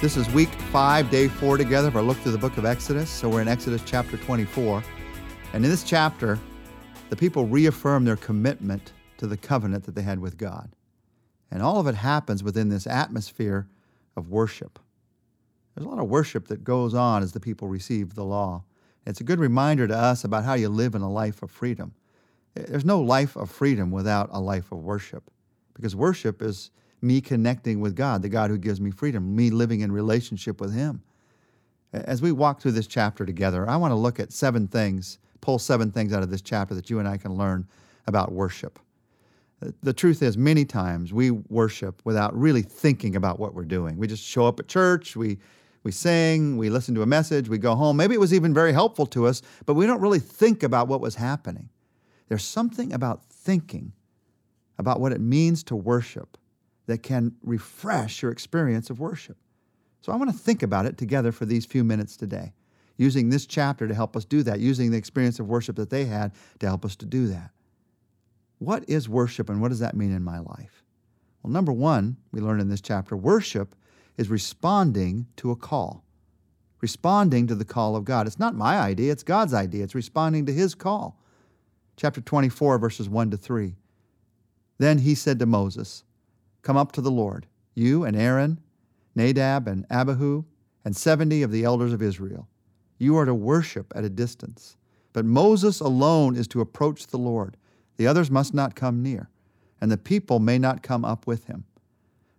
This is week five, day four together of our look through the book of Exodus. So we're in Exodus chapter 24. And in this chapter, the people reaffirm their commitment to the covenant that they had with God. And all of it happens within this atmosphere of worship. There's a lot of worship that goes on as the people receive the law. It's a good reminder to us about how you live in a life of freedom. There's no life of freedom without a life of worship, because worship is me connecting with God, the God who gives me freedom, me living in relationship with Him. As we walk through this chapter together, I want to look at seven things, pull seven things out of this chapter that you and I can learn about worship. The truth is, many times we worship without really thinking about what we're doing. We just show up at church, we, we sing, we listen to a message, we go home. Maybe it was even very helpful to us, but we don't really think about what was happening. There's something about thinking about what it means to worship that can refresh your experience of worship. So I want to think about it together for these few minutes today, using this chapter to help us do that, using the experience of worship that they had to help us to do that. What is worship and what does that mean in my life? Well, number one, we learn in this chapter worship is responding to a call, responding to the call of God. It's not my idea, it's God's idea. It's responding to His call. Chapter 24, verses 1 to 3. Then he said to Moses, Come up to the Lord, you and Aaron, Nadab and Abihu, and 70 of the elders of Israel. You are to worship at a distance. But Moses alone is to approach the Lord. The others must not come near, and the people may not come up with him.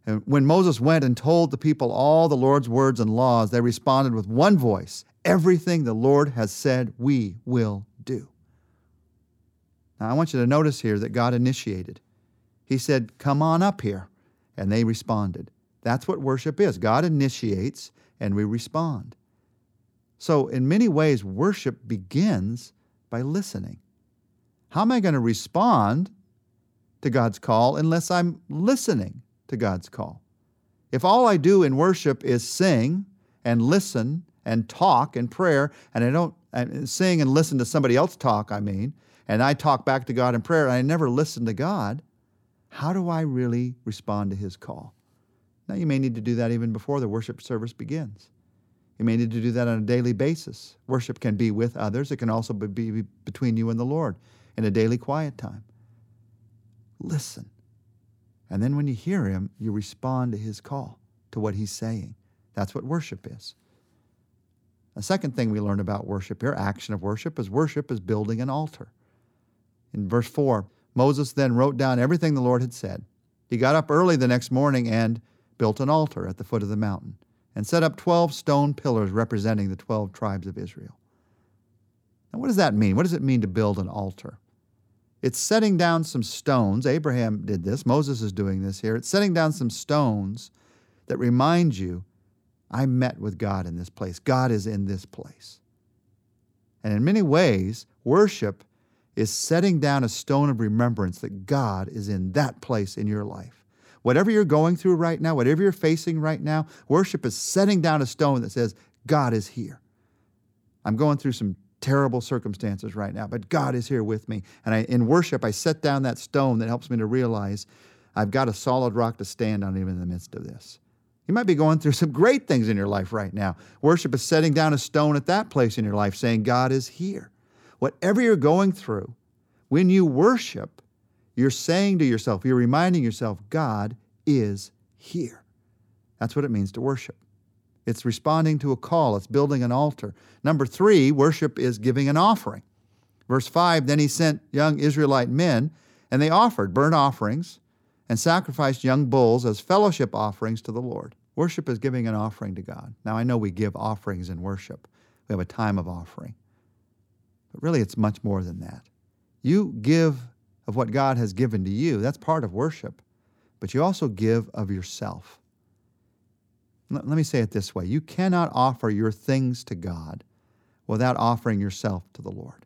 And when Moses went and told the people all the Lord's words and laws, they responded with one voice Everything the Lord has said, we will do. Now, I want you to notice here that God initiated. He said, Come on up here. And they responded. That's what worship is. God initiates and we respond. So, in many ways, worship begins by listening. How am I going to respond to God's call unless I'm listening to God's call? If all I do in worship is sing and listen and talk in prayer, and I don't and sing and listen to somebody else talk, I mean, and I talk back to God in prayer, and I never listen to God, how do I really respond to His call? Now, you may need to do that even before the worship service begins. You may need to do that on a daily basis. Worship can be with others, it can also be between you and the Lord in a daily quiet time. Listen. And then when you hear Him, you respond to His call, to what He's saying. That's what worship is. The second thing we learn about worship here, action of worship, is worship is building an altar. In verse 4, Moses then wrote down everything the Lord had said. He got up early the next morning and built an altar at the foot of the mountain and set up 12 stone pillars representing the 12 tribes of Israel. Now, what does that mean? What does it mean to build an altar? It's setting down some stones. Abraham did this. Moses is doing this here. It's setting down some stones that remind you I met with God in this place. God is in this place. And in many ways, worship is setting down a stone of remembrance that God is in that place in your life. Whatever you're going through right now, whatever you're facing right now, worship is setting down a stone that says, God is here. I'm going through some terrible circumstances right now, but God is here with me. And I, in worship, I set down that stone that helps me to realize I've got a solid rock to stand on even in the midst of this. You might be going through some great things in your life right now. Worship is setting down a stone at that place in your life, saying, God is here whatever you're going through, when you worship, you're saying to yourself, you're reminding yourself, God is here. That's what it means to worship. It's responding to a call, it's building an altar. Number three, worship is giving an offering. Verse 5 Then he sent young Israelite men, and they offered burnt offerings and sacrificed young bulls as fellowship offerings to the Lord. Worship is giving an offering to God. Now, I know we give offerings in worship, we have a time of offering. But really, it's much more than that. You give of what God has given to you, that's part of worship, but you also give of yourself. Let me say it this way you cannot offer your things to God without offering yourself to the Lord.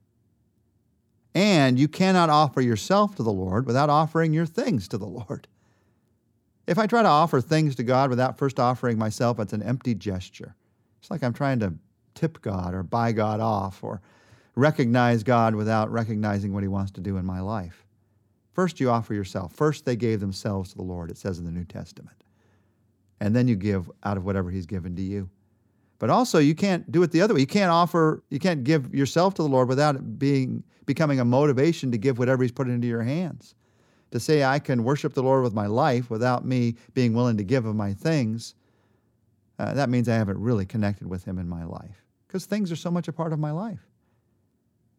And you cannot offer yourself to the Lord without offering your things to the Lord. If I try to offer things to God without first offering myself, it's an empty gesture. It's like I'm trying to tip God or buy God off or recognize God without recognizing what He wants to do in my life. First, you offer yourself. First, they gave themselves to the Lord, it says in the New Testament. and then you give out of whatever He's given to you. But also, you can't do it the other way. You can't offer, you can't give yourself to the Lord without it being becoming a motivation to give whatever He's put into your hands. To say I can worship the Lord with my life without me being willing to give of my things, uh, that means I haven't really connected with Him in my life because things are so much a part of my life.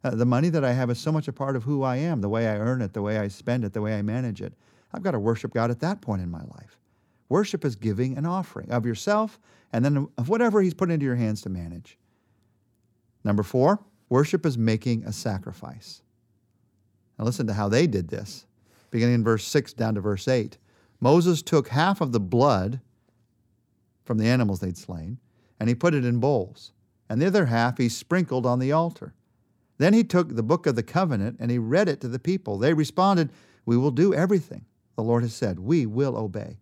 Uh, the money that I have is so much a part of who I am, the way I earn it, the way I spend it, the way I manage it. I've got to worship God at that point in my life. Worship is giving an offering of yourself and then of whatever He's put into your hands to manage. Number four, worship is making a sacrifice. Now listen to how they did this, beginning in verse 6 down to verse 8. Moses took half of the blood from the animals they'd slain, and he put it in bowls, and the other half he sprinkled on the altar. Then he took the book of the covenant and he read it to the people. They responded, We will do everything the Lord has said. We will obey.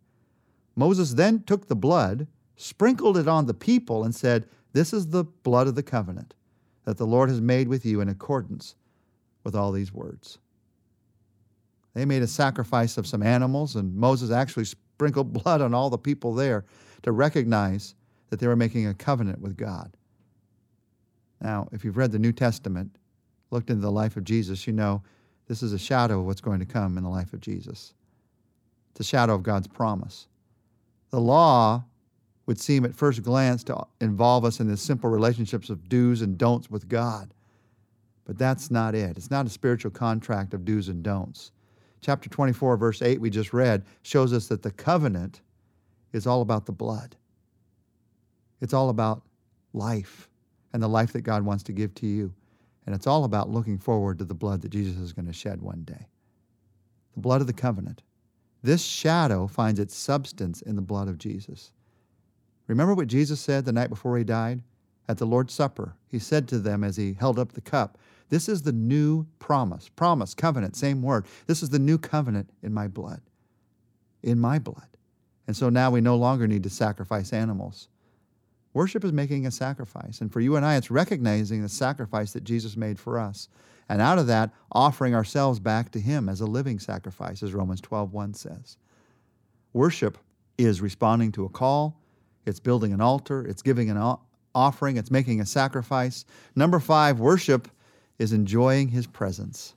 Moses then took the blood, sprinkled it on the people, and said, This is the blood of the covenant that the Lord has made with you in accordance with all these words. They made a sacrifice of some animals, and Moses actually sprinkled blood on all the people there to recognize that they were making a covenant with God. Now, if you've read the New Testament, looked into the life of Jesus, you know this is a shadow of what's going to come in the life of Jesus. It's a shadow of God's promise. The law would seem at first glance to involve us in the simple relationships of do's and don'ts with God. But that's not it. It's not a spiritual contract of do's and don'ts. Chapter 24, verse 8, we just read, shows us that the covenant is all about the blood. It's all about life and the life that God wants to give to you. And it's all about looking forward to the blood that Jesus is going to shed one day. The blood of the covenant. This shadow finds its substance in the blood of Jesus. Remember what Jesus said the night before he died? At the Lord's Supper, he said to them as he held up the cup, This is the new promise. Promise, covenant, same word. This is the new covenant in my blood. In my blood. And so now we no longer need to sacrifice animals. Worship is making a sacrifice. And for you and I, it's recognizing the sacrifice that Jesus made for us. And out of that, offering ourselves back to Him as a living sacrifice, as Romans 12 1 says. Worship is responding to a call, it's building an altar, it's giving an offering, it's making a sacrifice. Number five, worship is enjoying His presence.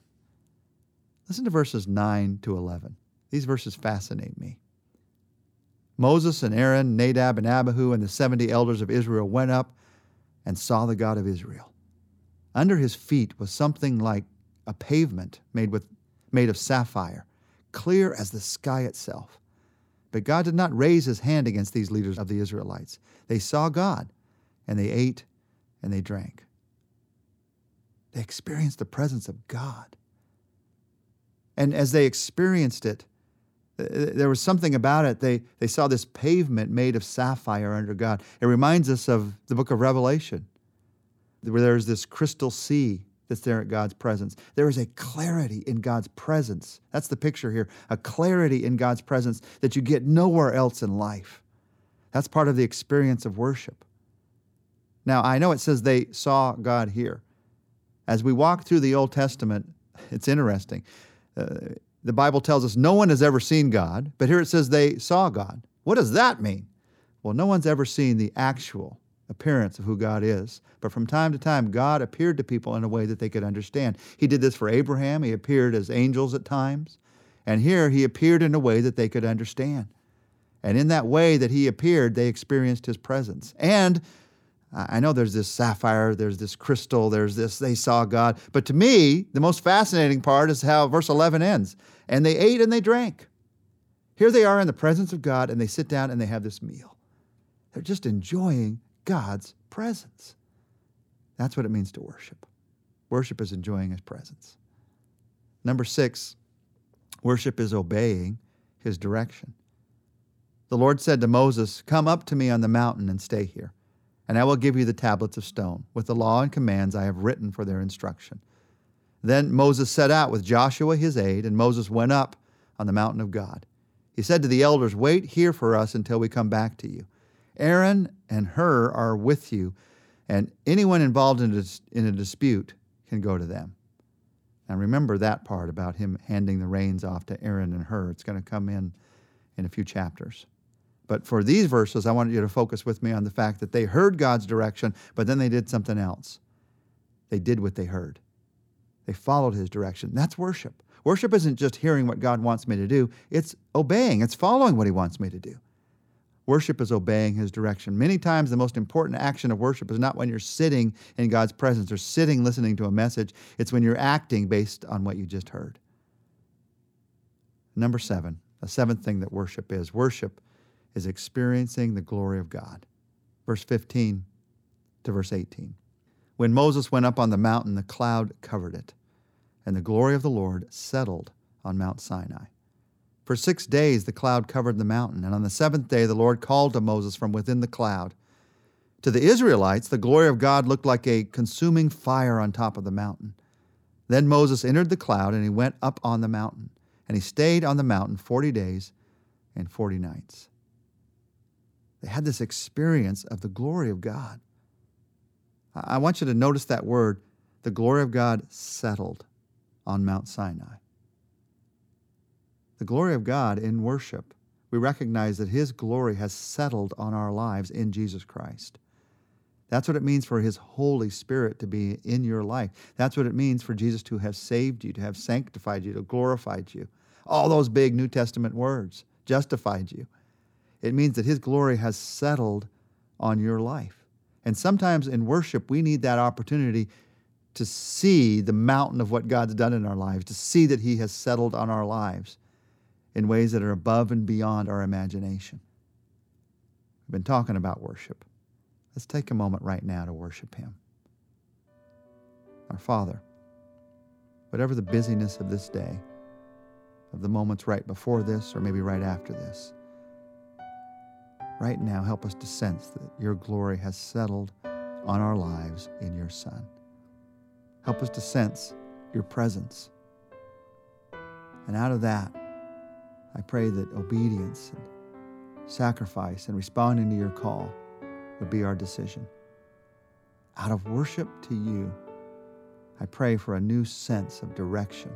Listen to verses 9 to 11. These verses fascinate me. Moses and Aaron, Nadab and Abihu, and the 70 elders of Israel went up and saw the God of Israel. Under his feet was something like a pavement made, with, made of sapphire, clear as the sky itself. But God did not raise his hand against these leaders of the Israelites. They saw God, and they ate and they drank. They experienced the presence of God. And as they experienced it, there was something about it. They, they saw this pavement made of sapphire under God. It reminds us of the book of Revelation, where there's this crystal sea that's there at God's presence. There is a clarity in God's presence. That's the picture here a clarity in God's presence that you get nowhere else in life. That's part of the experience of worship. Now, I know it says they saw God here. As we walk through the Old Testament, it's interesting. Uh, the Bible tells us no one has ever seen God, but here it says they saw God. What does that mean? Well, no one's ever seen the actual appearance of who God is. But from time to time, God appeared to people in a way that they could understand. He did this for Abraham. He appeared as angels at times. And here he appeared in a way that they could understand. And in that way that he appeared, they experienced his presence. And I know there's this sapphire, there's this crystal, there's this, they saw God. But to me, the most fascinating part is how verse 11 ends. And they ate and they drank. Here they are in the presence of God, and they sit down and they have this meal. They're just enjoying God's presence. That's what it means to worship. Worship is enjoying His presence. Number six, worship is obeying His direction. The Lord said to Moses, Come up to me on the mountain and stay here and I will give you the tablets of stone, with the law and commands I have written for their instruction. Then Moses set out with Joshua his aide, and Moses went up on the mountain of God. He said to the elders, Wait here for us until we come back to you. Aaron and Hur are with you, and anyone involved in a, in a dispute can go to them. Now remember that part about him handing the reins off to Aaron and Hur. It's going to come in in a few chapters. But for these verses, I wanted you to focus with me on the fact that they heard God's direction, but then they did something else. They did what they heard. They followed his direction. That's worship. Worship isn't just hearing what God wants me to do, it's obeying, it's following what he wants me to do. Worship is obeying his direction. Many times, the most important action of worship is not when you're sitting in God's presence or sitting listening to a message, it's when you're acting based on what you just heard. Number seven, the seventh thing that worship is worship is experiencing the glory of God. Verse 15 to verse 18. When Moses went up on the mountain, the cloud covered it, and the glory of the Lord settled on Mount Sinai. For six days the cloud covered the mountain, and on the seventh day the Lord called to Moses from within the cloud. To the Israelites, the glory of God looked like a consuming fire on top of the mountain. Then Moses entered the cloud, and he went up on the mountain, and he stayed on the mountain forty days and forty nights. They had this experience of the glory of God. I want you to notice that word the glory of God settled on Mount Sinai. The glory of God in worship, we recognize that His glory has settled on our lives in Jesus Christ. That's what it means for His Holy Spirit to be in your life. That's what it means for Jesus to have saved you, to have sanctified you, to glorified you. All those big New Testament words, justified you. It means that His glory has settled on your life. And sometimes in worship, we need that opportunity to see the mountain of what God's done in our lives, to see that He has settled on our lives in ways that are above and beyond our imagination. We've been talking about worship. Let's take a moment right now to worship Him. Our Father, whatever the busyness of this day, of the moments right before this or maybe right after this, right now, help us to sense that your glory has settled on our lives in your Son. Help us to sense your presence. And out of that, I pray that obedience and sacrifice and responding to your call would be our decision. Out of worship to you, I pray for a new sense of direction,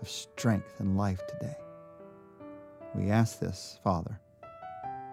of strength and life today. We ask this, Father